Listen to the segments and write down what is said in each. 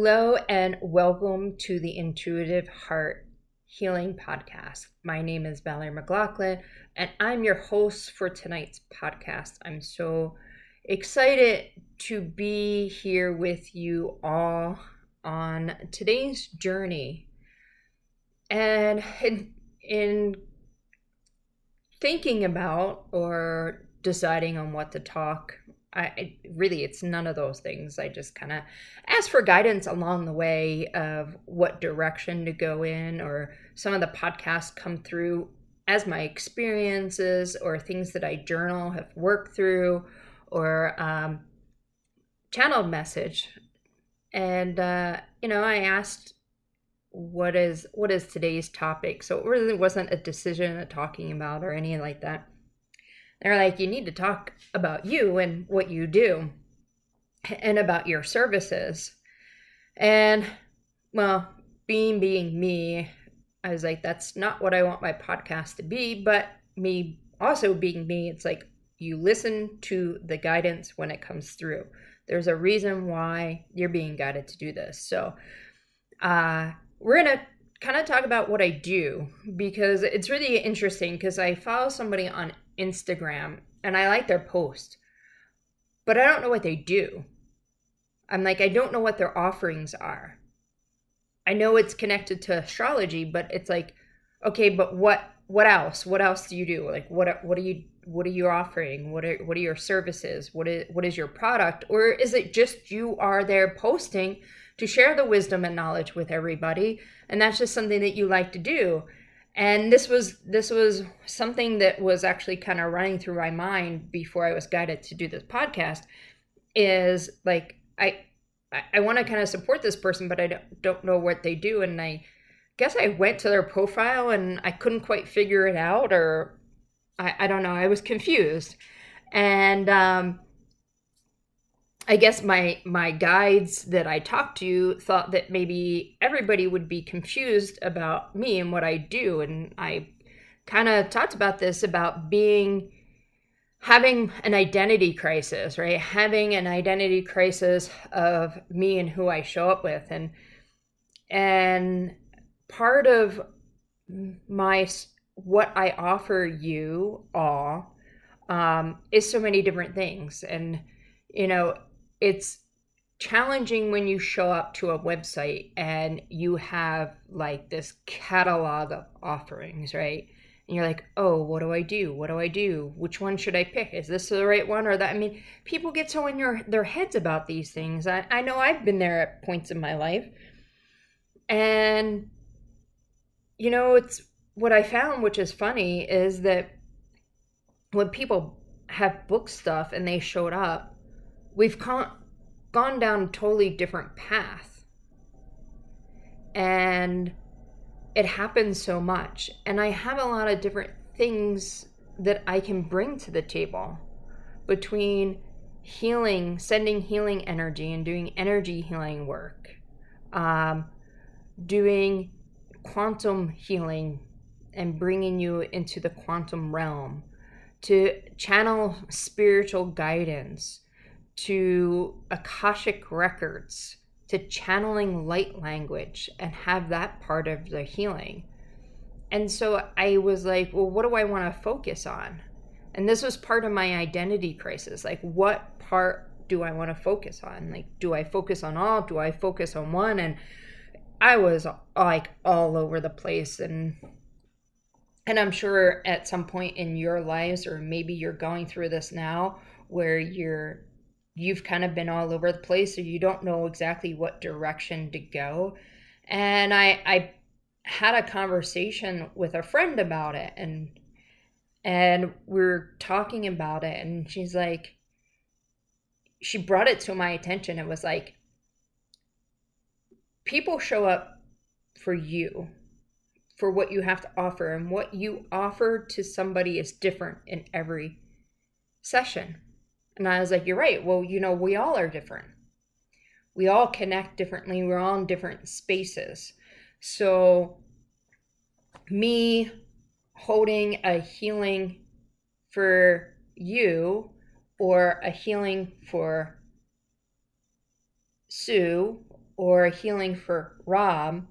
Hello and welcome to the Intuitive Heart Healing Podcast. My name is Valerie McLaughlin and I'm your host for tonight's podcast. I'm so excited to be here with you all on today's journey. And in, in thinking about or deciding on what to talk I really it's none of those things. I just kind of ask for guidance along the way of what direction to go in or some of the podcasts come through as my experiences or things that I journal have worked through or um, channeled message. And uh, you know, I asked what is what is today's topic. So it really wasn't a decision of talking about or anything like that they're like, you need to talk about you and what you do and about your services. And well, being being me, I was like, that's not what I want my podcast to be. But me also being me, it's like you listen to the guidance when it comes through. There's a reason why you're being guided to do this. So uh, we're gonna kind of talk about what I do because it's really interesting because I follow somebody on Instagram and I like their post, but I don't know what they do. I'm like, I don't know what their offerings are. I know it's connected to astrology, but it's like, okay, but what what else? What else do you do? Like what what are you what are you offering? What are what are your services? What is what is your product? Or is it just you are there posting to share the wisdom and knowledge with everybody and that's just something that you like to do? And this was this was something that was actually kind of running through my mind before I was guided to do this podcast is like I I, want to kind of support this person but I don't, don't know what they do. And I guess I went to their profile and I couldn't quite figure it out or I, I don't know. I was confused. And um I guess my my guides that I talked to thought that maybe everybody would be confused about me and what I do. And I kind of talked about this about being having an identity crisis, right? Having an identity crisis of me and who I show up with. And and part of my what I offer you all um, is so many different things. And you know it's challenging when you show up to a website and you have like this catalog of offerings, right? And you're like, oh, what do I do? What do I do? Which one should I pick? Is this the right one or that? I mean, people get so in your their heads about these things. I, I know I've been there at points in my life. And you know, it's what I found, which is funny, is that when people have booked stuff and they showed up, we've con- gone down a totally different path. And it happens so much. And I have a lot of different things that I can bring to the table between healing, sending healing energy, and doing energy healing work, um, doing quantum healing and bringing you into the quantum realm, to channel spiritual guidance, to Akashic records, to channeling light language and have that part of the healing. And so I was like, well, what do I want to focus on? And this was part of my identity crisis. Like, what part do I want to focus on? Like, do I focus on all? Do I focus on one? And I was like all over the place and and I'm sure at some point in your lives or maybe you're going through this now where you're you've kind of been all over the place or you don't know exactly what direction to go. And i i had a conversation with a friend about it and and we are talking about it and she's like she brought it to my attention. It was like people show up for you for what you have to offer and what you offer to somebody is different in every session and I was like, You're right. Well, you know, we all are different. We all connect differently. We're all in different spaces. So, me holding a healing for you or a healing for Sue or a healing for Rob,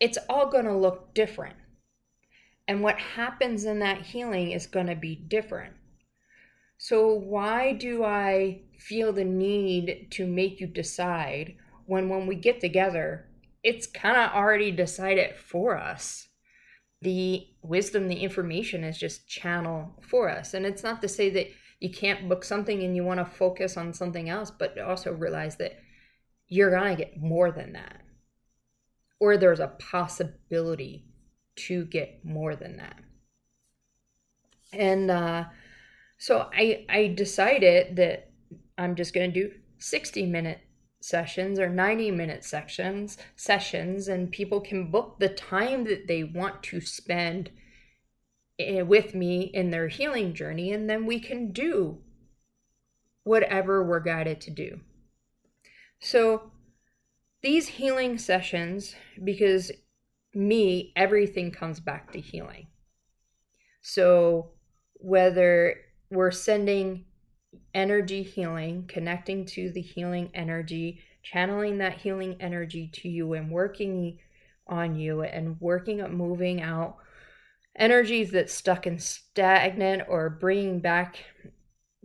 it's all going to look different. And what happens in that healing is going to be different. So, why do I feel the need to make you decide when, when we get together, it's kind of already decided for us? The wisdom, the information is just channel for us. And it's not to say that you can't book something and you want to focus on something else, but also realize that you're going to get more than that. Or there's a possibility to get more than that. And uh, so I, I decided that I'm just going to do 60 minute sessions or 90 minute sections sessions and people can book the time that they want to spend eh, with me in their healing journey and then we can do whatever we're guided to do so these healing sessions, because me, everything comes back to healing. So whether we're sending energy healing, connecting to the healing energy, channeling that healing energy to you and working on you and working at moving out energies that stuck and stagnant or bringing back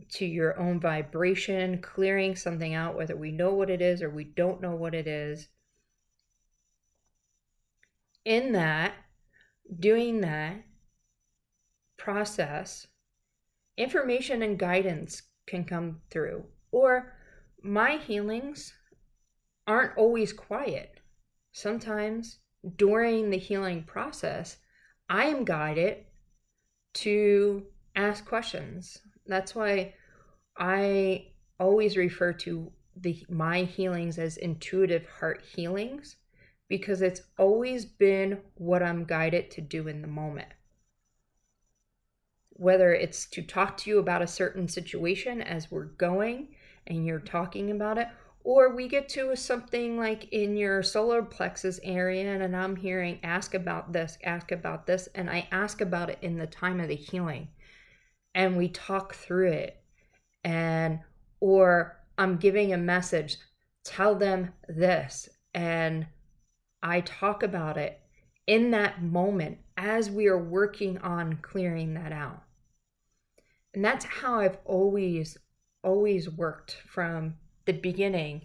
to your own vibration, clearing something out, whether we know what it is or we don't know what it is. In that, doing that process, information and guidance can come through. Or my healings aren't always quiet. Sometimes during the healing process, I am guided to ask questions that's why I always refer to the my healings as intuitive heart healings because it's always been what I'm guided to do in the moment. Whether it's to talk to you about a certain situation as we're going and you're talking about it, or we get to something like in your solar plexus area and I'm hearing ask about this, ask about this, and I ask about it in the time of the healing. And we talk through it. And or i'm giving a message tell them this and i talk about it in that moment as we are working on clearing that out and that's how i've always always worked from the beginning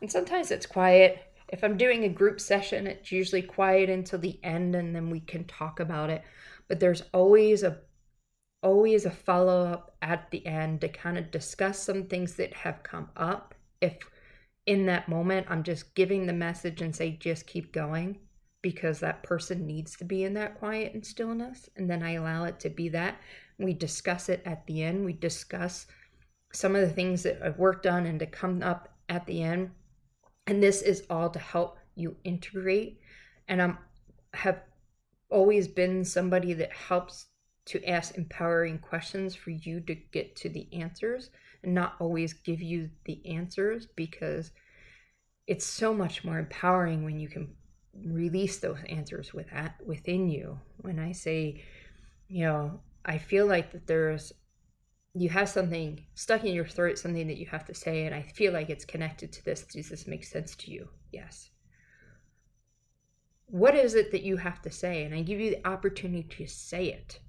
and sometimes it's quiet if i'm doing a group session it's usually quiet until the end and then we can talk about it but there's always a always a follow up at the end to kind of discuss some things that have come up. If in that moment I'm just giving the message and say, just keep going because that person needs to be in that quiet and stillness. And then I allow it to be that. We discuss it at the end. We discuss some of the things that I've worked on and to come up at the end. And this is all to help you integrate. And I'm have always been somebody that helps to ask empowering questions for you to get to the answers and not always give you the answers because it's so much more empowering when you can release those answers with that within you when i say you know i feel like that there's you have something stuck in your throat something that you have to say and i feel like it's connected to this. Does this make sense to you? Yes. What is it that you have to say? And i give you the opportunity to say it.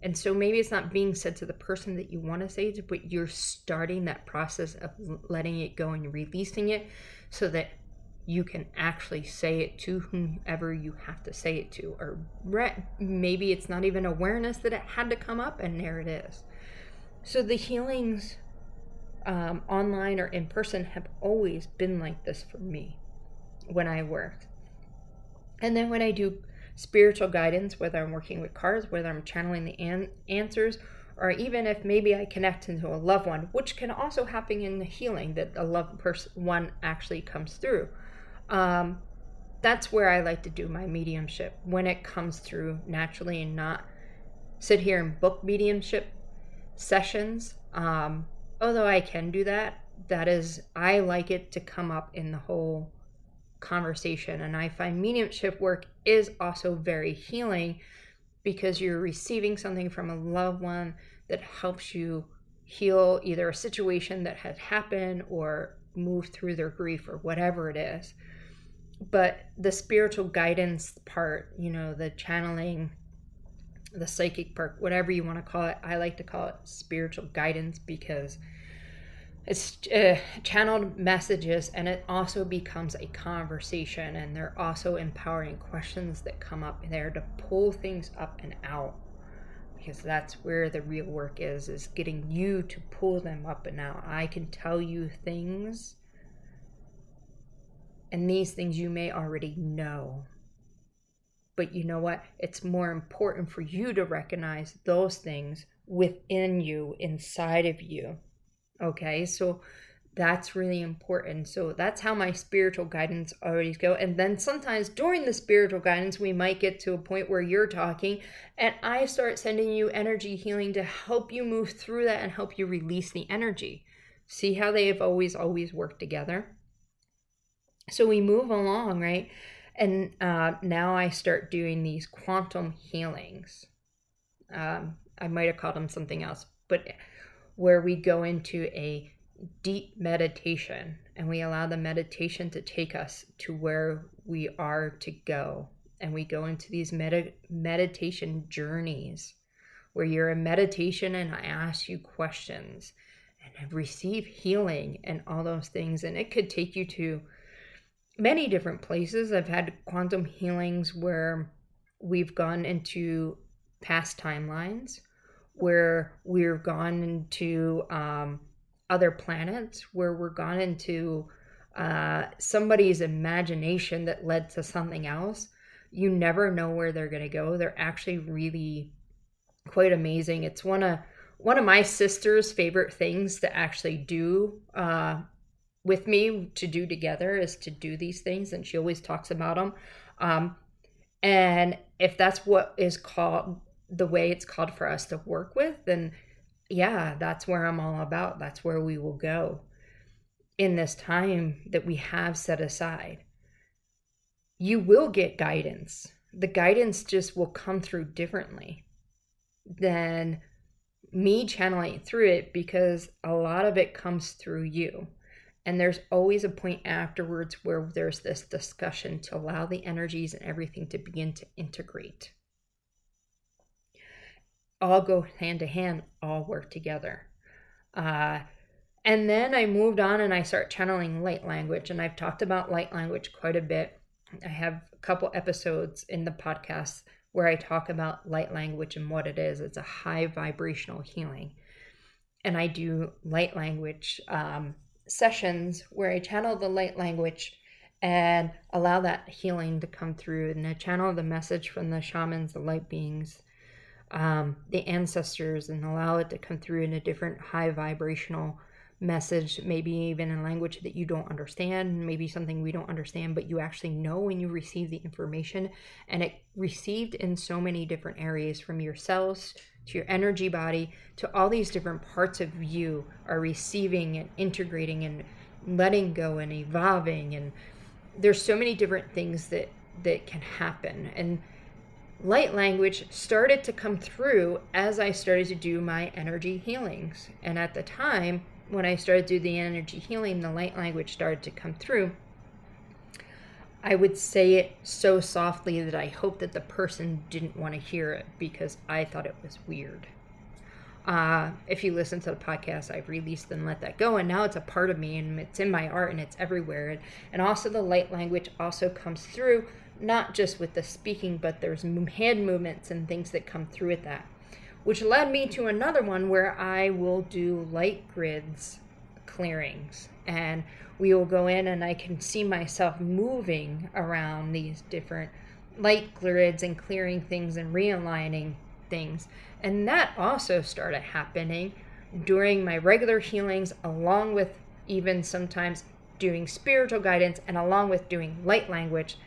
And so maybe it's not being said to the person that you want to say to, but you're starting that process of letting it go and releasing it so that you can actually say it to whomever you have to say it to. Or maybe it's not even awareness that it had to come up, and there it is. So the healings um, online or in person have always been like this for me when I work. And then when I do spiritual guidance, whether I'm working with cards, whether I'm channeling the an- answers, or even if maybe I connect into a loved one, which can also happen in the healing that a loved person one actually comes through. Um, that's where I like to do my mediumship when it comes through naturally and not sit here and book mediumship sessions. Um, although I can do that, that is, I like it to come up in the whole conversation. And I find mediumship work is also very healing because you're receiving something from a loved one that helps you heal either a situation that had happened or move through their grief or whatever it is. But the spiritual guidance part, you know, the channeling, the psychic part, whatever you want to call it, I like to call it spiritual guidance because it's uh, channeled messages and it also becomes a conversation and there are also empowering questions that come up there to pull things up and out because that's where the real work is is getting you to pull them up and out. I can tell you things and these things you may already know but you know what it's more important for you to recognize those things within you inside of you okay so that's really important. So that's how my spiritual guidance always go. And then sometimes during the spiritual guidance, we might get to a point where you're talking and I start sending you energy healing to help you move through that and help you release the energy. See how they have always, always worked together? So we move along, right? And uh, now I start doing these quantum healings. Um, I might have called them something else, but where we go into a deep meditation and we allow the meditation to take us to where we are to go and we go into these med- meditation journeys where you're in meditation and I ask you questions and I receive healing and all those things and it could take you to many different places I've had quantum healings where we've gone into past timelines where we've gone into um, other planets where we're gone into uh, somebody's imagination that led to something else. You never know where they're going to go. They're actually really quite amazing. It's one of one of my sister's favorite things to actually do uh, with me to do together is to do these things, and she always talks about them. Um, and if that's what is called the way it's called for us to work with, then yeah, that's where I'm all about. That's where we will go in this time that we have set aside. You will get guidance. The guidance just will come through differently than me channeling through it because a lot of it comes through you. And there's always a point afterwards where there's this discussion to allow the energies and everything to begin to integrate all go hand to hand, all work together. Uh, and then I moved on and I start channeling light language. And I've talked about light language quite a bit. I have a couple episodes in the podcast where I talk about light language and what it is. It's a high vibrational healing. And I do light language um, sessions where I channel the light language and allow that healing to come through. And I channel the message from the shamans, the light beings, um, the ancestors and allow it to come through in a different high vibrational message, maybe even in language that you don't understand, maybe something we don't understand, but you actually know when you receive the information. And it received in so many different areas from your cells to your energy body to all these different parts of you are receiving and integrating and letting go and evolving. And there's so many different things that that can happen. And light language started to come through as I started to do my energy healings. And at the time, when I started doing the energy healing, the light language started to come through. I would say it so softly that I hope that the person didn't want to hear it because I thought it was weird. Uh, if you listen to the podcast, I've released and let that go, and now it's a part of me, and it's in my art, and it's everywhere. And, and also, the light language also comes through not just with the speaking, but there's hand movements and things that come through with that. Which led me to another one where I will do light grids clearings. And we will go in and I can see myself moving around these different light grids and clearing things and realigning things. And that also started happening during my regular healings, along with even sometimes doing spiritual guidance and along with doing light language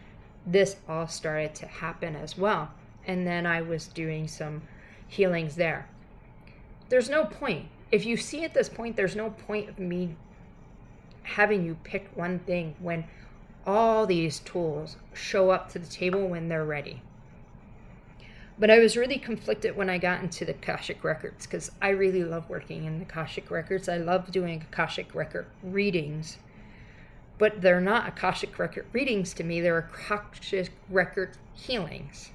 this all started to happen as well. And then I was doing some healings there. There's no point. If you see at this point, there's no point of me having you pick one thing when all these tools show up to the table when they're ready. But I was really conflicted when I got into the Akashic Records because I really love working in the Akashic Records. I love doing Akashic Record readings. But they're not Akashic Record readings to me, they're Akashic Record healings.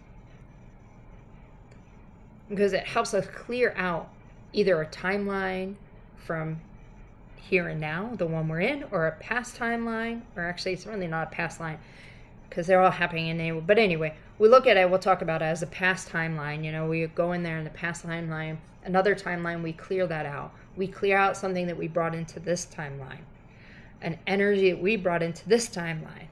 Because it helps us clear out either a timeline from here and now, the one we're in, or a past timeline, or actually, it's really not a past line because they're all happening in anyway. But anyway, we look at it, we'll talk about it as a past timeline. You know, we go in there in the past timeline, another timeline, we clear that out. We clear out something that we brought into this timeline, an energy that we brought into this timeline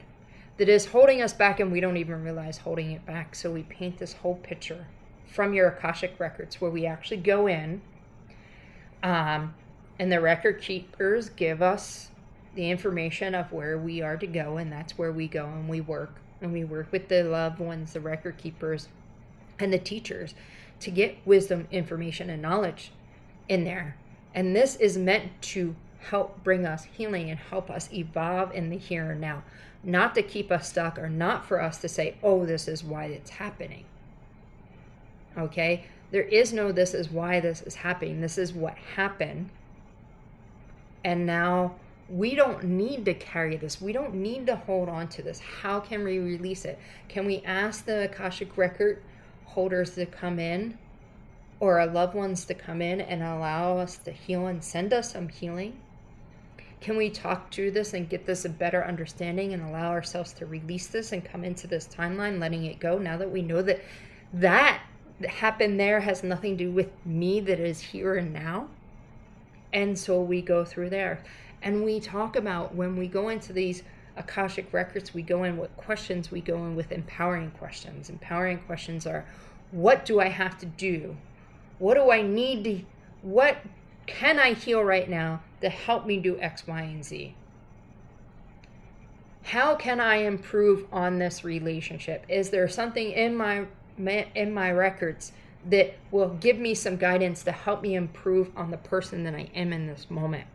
that is holding us back and we don't even realize holding it back. So we paint this whole picture from your Akashic records where we actually go in. Um, and the record keepers give us the information of where we are to go, and that's where we go and we work. And we work with the loved ones, the record keepers, and the teachers to get wisdom, information, and knowledge in there. And this is meant to help bring us healing and help us evolve in the here and now, not to keep us stuck or not for us to say, oh, this is why it's happening. Okay? There is no, this is why this is happening. This is what happened. And now we don't need to carry this. We don't need to hold on to this. How can we release it? Can we ask the Akashic record holders to come in or our loved ones to come in and allow us to heal and send us some healing? Can we talk through this and get this a better understanding and allow ourselves to release this and come into this timeline, letting it go now that we know that that happened there has nothing to do with me that is here and now? And so we go through there. And we talk about when we go into these Akashic records, we go in with questions, we go in with empowering questions. Empowering questions are what do I have to do? What do I need to, what can I heal right now to help me do X, Y, and Z? How can I improve on this relationship? Is there something in my in my records that will give me some guidance to help me improve on the person that I am in this moment?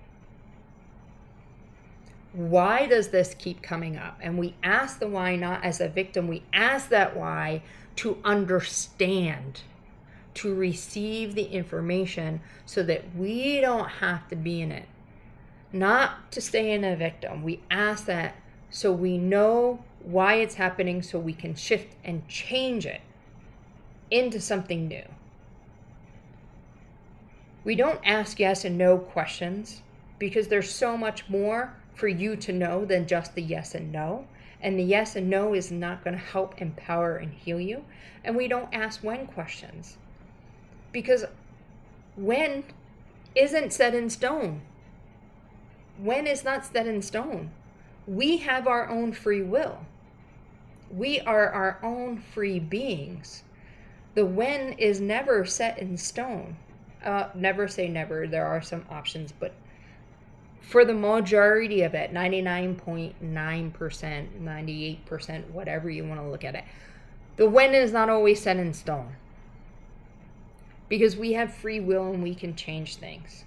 why does this keep coming up? And we ask the why not as a victim, we ask that why to understand, to receive the information so that we don't have to be in it. Not to stay in a victim. We ask that so we know why it's happening so we can shift and change it into something new. We don't ask yes and no questions because there's so much more for you to know than just the yes and no. And the yes and no is not going to help empower and heal you. And we don't ask when questions because when isn't set in stone. When is not set in stone. We have our own free will. We are our own free beings. The when is never set in stone. Uh, never say never. There are some options, but for the majority of it 99.9% 98% whatever you want to look at it the when is not always set in stone because we have free will and we can change things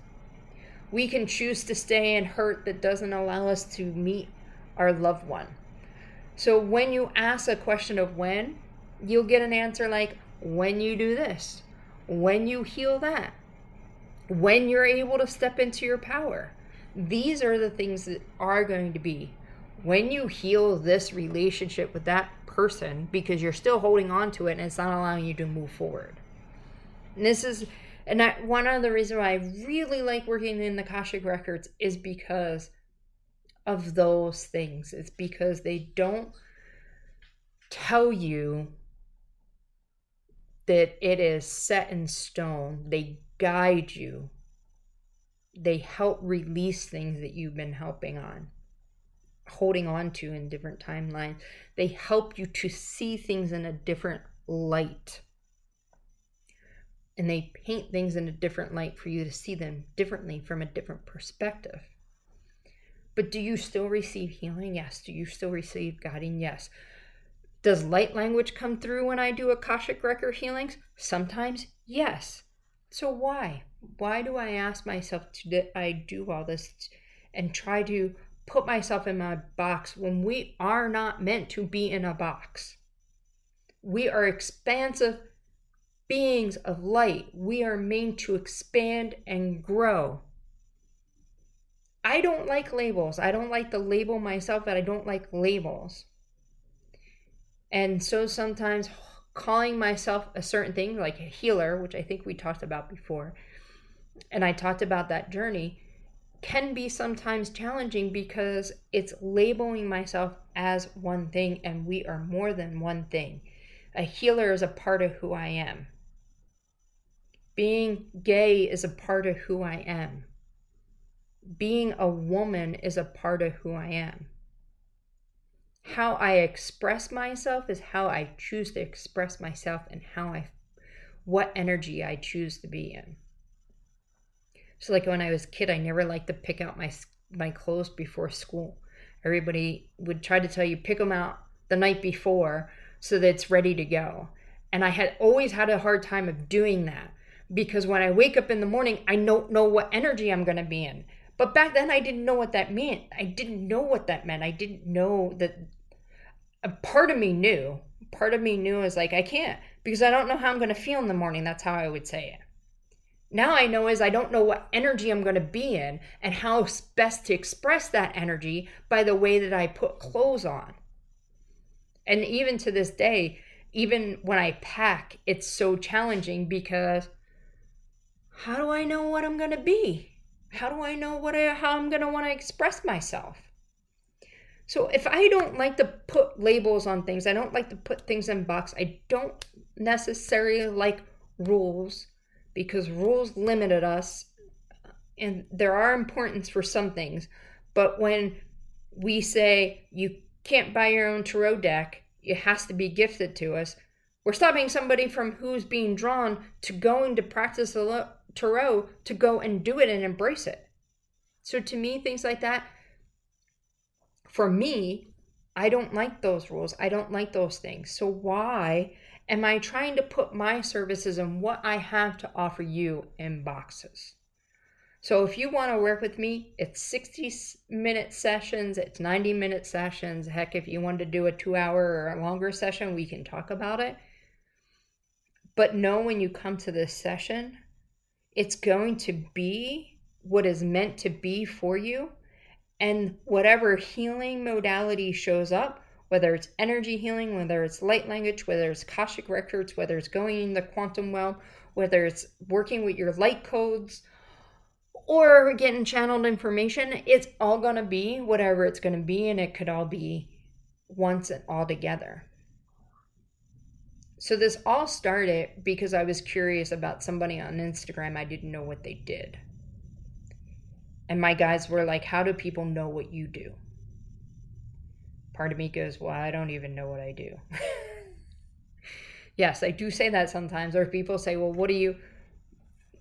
we can choose to stay in hurt that doesn't allow us to meet our loved one so when you ask a question of when you'll get an answer like when you do this when you heal that when you're able to step into your power these are the things that are going to be when you heal this relationship with that person because you're still holding on to it and it's not allowing you to move forward. And this is and I, one of the reasons why I really like working in the Akashic records is because of those things. It's because they don't tell you that it is set in stone. They guide you. They help release things that you've been helping on holding on to in different timelines. They help you to see things in a different light. And they paint things in a different light for you to see them differently from a different perspective. But do you still receive healing? Yes. Do you still receive guiding? Yes does light language come through when i do akashic record healings sometimes yes so why why do I ask myself to I do all this and try to put myself in my box when we are not meant to be in a box? We are expansive beings of light. We are made to expand and grow. I don't like labels. I don't like the label myself, but I don't like labels. And so sometimes calling myself a certain thing, like a healer, which I think we talked about before, and I talked about that journey, can be sometimes challenging because it's labeling myself as one thing, and we are more than one thing. A healer is a part of who I am. Being gay is a part of who I am. Being a woman is a part of who I am. How I express myself is how I choose to express myself and how I what energy I choose to be in. So like when I was a kid, I never liked to pick out my my clothes before school. Everybody would try to tell you pick them out the night before so that it's ready to go. And I had always had a hard time of doing that because when I wake up in the morning, I don't know what energy I'm going to be in. But back then, I didn't know what that meant. I didn't know what that meant. I didn't know that. A part of me knew. Part of me knew is like, I can't because I don't know how I'm going to feel in the morning. That's how I would say it. Now I know is I don't know what energy I'm going to be in and how best to express that energy by the way that I put clothes on. And even to this day, even when I pack, it's so challenging because how do I know what I'm going to be? How do I know what I, how I'm going to want to express myself? So if I don't like to put labels on things, I don't like to put things in box. I don't necessarily like rules because rules limited us and there are importance for some things. But when we say you can't buy your own tarot deck, it has to be gifted to us, we're stopping somebody from who's being drawn to going to practice a tarot to go and do it and embrace it. So to me, things like that, for me, I don't like those rules. I don't like those things. So why am I trying to put my services and what I have to offer you in boxes? So if you want to work with me, it's 60 minute sessions, it's 90 minute sessions. Heck, if you want to do a two hour or a longer session, we can talk about it. But know when you come to this session it's going to be what is meant to be for you. And whatever healing modality shows up, whether it's energy healing, whether it's light language, whether it's Akashic records, whether it's going in the quantum well, whether it's working with your light codes, or getting channeled information, it's all going to be whatever it's going to be, and it could all be once and all together. So this all started because I was curious about somebody on Instagram. I didn't know what they did. And my guys were like, How do people know what you do? Part of me goes, Well, I don't even know what I do. yes, I do say that sometimes. Or people say, Well, what do you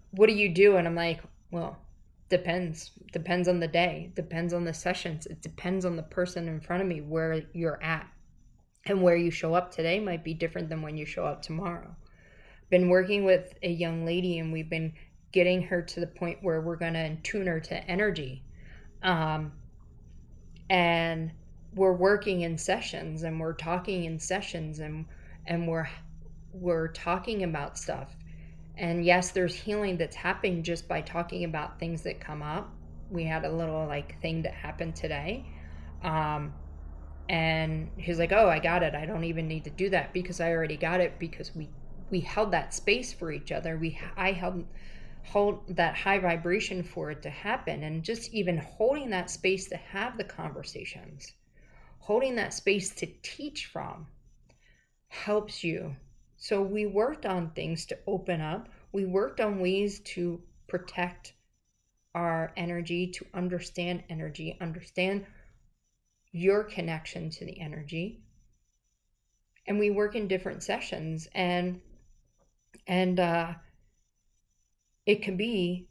what do you do? And I'm like, Well, depends. Depends on the day, depends on the sessions, it depends on the person in front of me where you're at and where you show up today might be different than when you show up tomorrow. Been working with a young lady and we've been getting her to the point where we're going to tune her to energy. Um, and we're working in sessions and we're talking in sessions and and we're we're talking about stuff. And yes, there's healing that's happening just by talking about things that come up. We had a little like thing that happened today. Um, and he's like oh i got it. I don't even need to do that because i already got it because we we held that space for each other. We i held hold that high vibration for it to happen. And just even holding that space to have the conversations holding that space to teach from helps you. So we worked on things to open up. We worked on ways to protect our energy to understand energy understand your connection to the energy. And we work in different sessions and and uh it can be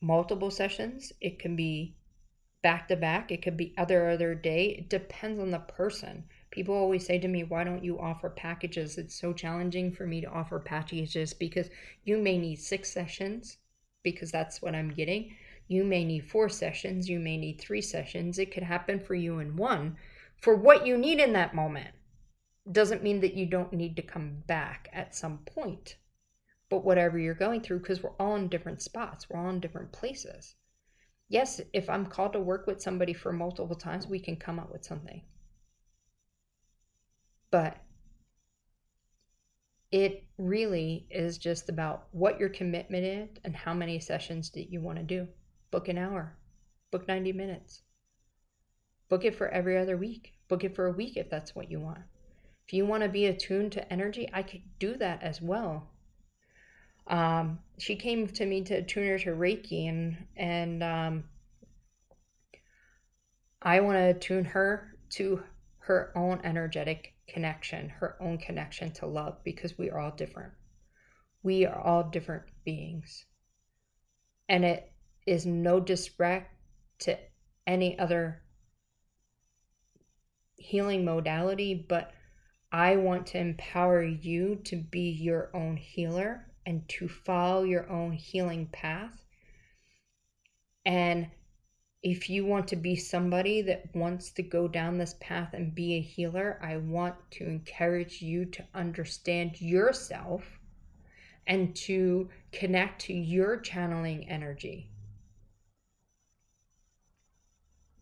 multiple sessions. It can be back to back. It could be other other day. It depends on the person. People always say to me why don't you offer packages? It's so challenging for me to offer packages because you may need six sessions because that's what i'm getting you may need four sessions, you may need three sessions. It could happen for you in one for what you need in that moment. Doesn't mean that you don't need to come back at some point. but whatever you're going through, because we're all in different spots, we're all in different places. Yes, if I'm called to work with somebody for multiple times, we can come up with something. But it really is just about what your commitment is and how many sessions that you want to do. Book an hour, book 90 minutes, book it for every other week, book it for a week if that's what you want. If you want to be attuned to energy, I could do that as well. Um, she came to me to tune her to Reiki, and and um, I want to tune her to her own energetic connection, her own connection to love, because we are all different. We are all different beings, and it is no disrespect to any other healing modality, but I want to empower you to be your own healer and to follow your own healing path. And if you want to be somebody that wants to go down this path and be a healer, I want to encourage you to understand yourself and to connect to your channeling energy.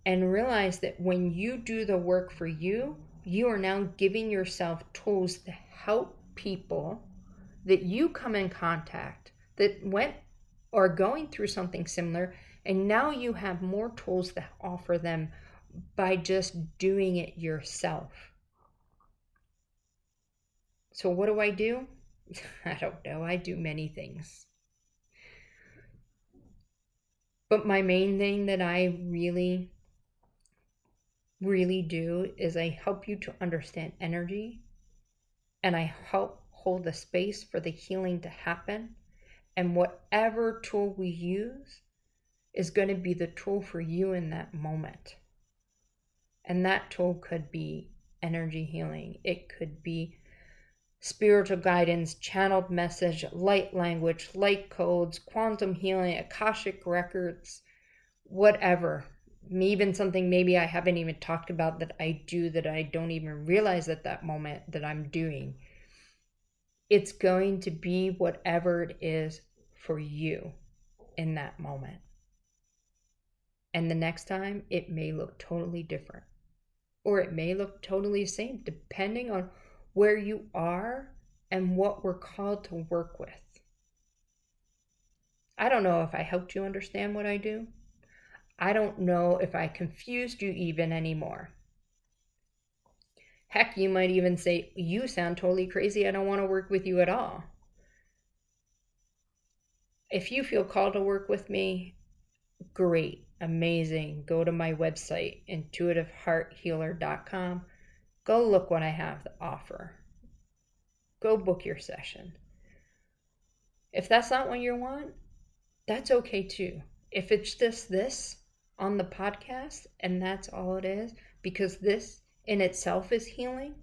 And realize that when you do the work for you, you are now giving yourself tools to help people that you come in contact that went or going through something similar and now you have more tools to offer them by just doing it yourself. So what do i do? I don't know. I do many things. But my main thing that i really really do is I help you to understand energy and I help hold the space for the healing to happen. And whatever tool we use is going to be the tool for you in that moment. And that tool could be energy healing, it could be spiritual guidance, channeled message, light language, light codes, quantum healing, Akashic records, whatever even something maybe I haven't even talked about that I do that I don't even realize at that moment that I'm doing. It's going to be whatever it is for you in that moment. And the next time, it may look totally different, or it may look totally the same, depending on where you are and what we're called to work with. I don't know if I helped you understand what I do. I don't know if I confused you even anymore. Heck, you might even say, You sound totally crazy. I don't want to work with you at all. If you feel called to work with me, great, amazing. Go to my website, intuitivehearthealer.com. Go look what I have to offer. Go book your session. If that's not what you want, that's okay too. If it's just this, on the podcast and that's all it is, because this in itself is healing,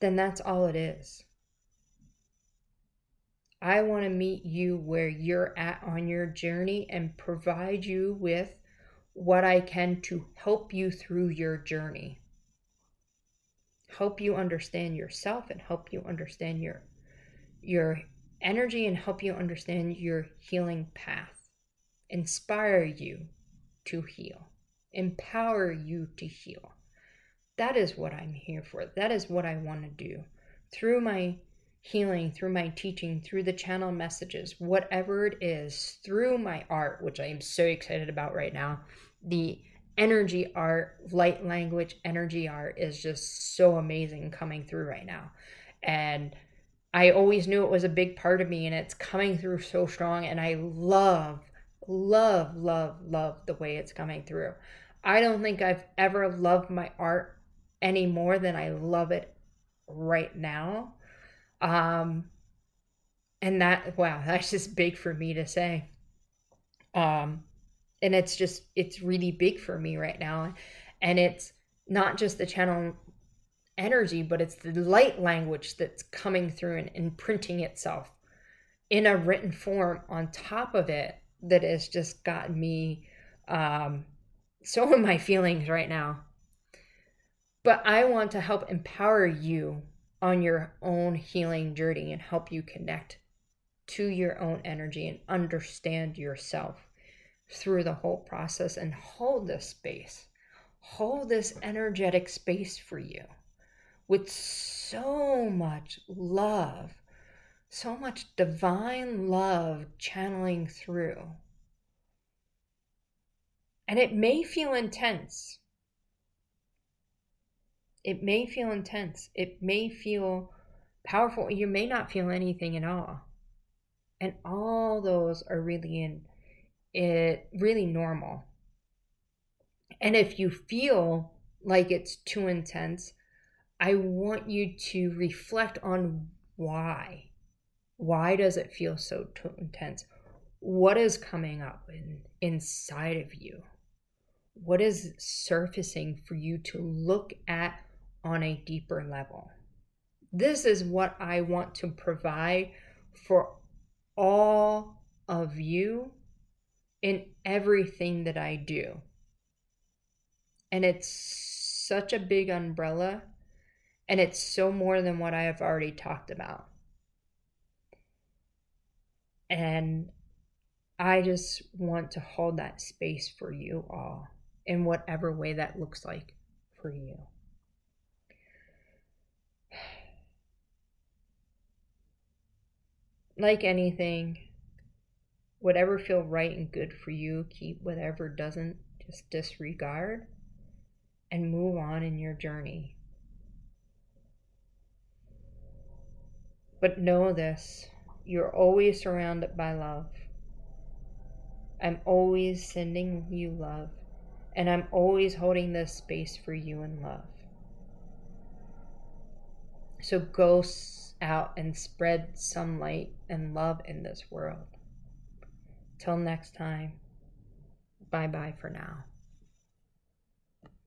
then that's all it is. I want to meet you where you're at on your journey and provide you with what I can to help you through your journey. Help you understand yourself and help you understand your your energy and help you understand your healing path inspire you to heal, empower you to heal. That is what I'm here for. That is what I want to do. Through my healing, through my teaching, through the channel messages, whatever it is, through my art, which I am so excited about right now, the energy art, light language energy art is just so amazing coming through right now. And I always knew it was a big part of me and it's coming through so strong. And I love love, love, love the way it's coming through. I don't think I've ever loved my art any more than I love it right now. Um, and that, wow, that's just big for me to say. Um, and it's just, it's really big for me right now. And it's not just the channel energy, but it's the light language that's coming through and imprinting itself in a written form on top of it that has just gotten me um, so in my feelings right now. But I want to help empower you on your own healing journey and help you connect to your own energy and understand yourself through the whole process and hold this space. Hold this energetic space for you with so much love, so much divine love channeling through. And it may feel intense. It may feel intense. It may feel powerful. You may not feel anything at all. And all those are really in it really normal. And if you feel like it's too intense, I want you to reflect on why. Why does it feel so too intense? What is coming up in, inside of you? What is surfacing for you to look at on a deeper level? This is what I want to provide for all of you in everything that I do. And it's such a big umbrella, and it's so more than what I have already talked about. And I just want to hold that space for you all in whatever way that looks like for you. Like anything, whatever feel right and good for you, keep whatever doesn't, just disregard and move on in your journey. But know this you're always surrounded by love. I'm always sending you love, and I'm always holding this space for you in love. So go out and spread some light and love in this world. Till next time, bye bye for now.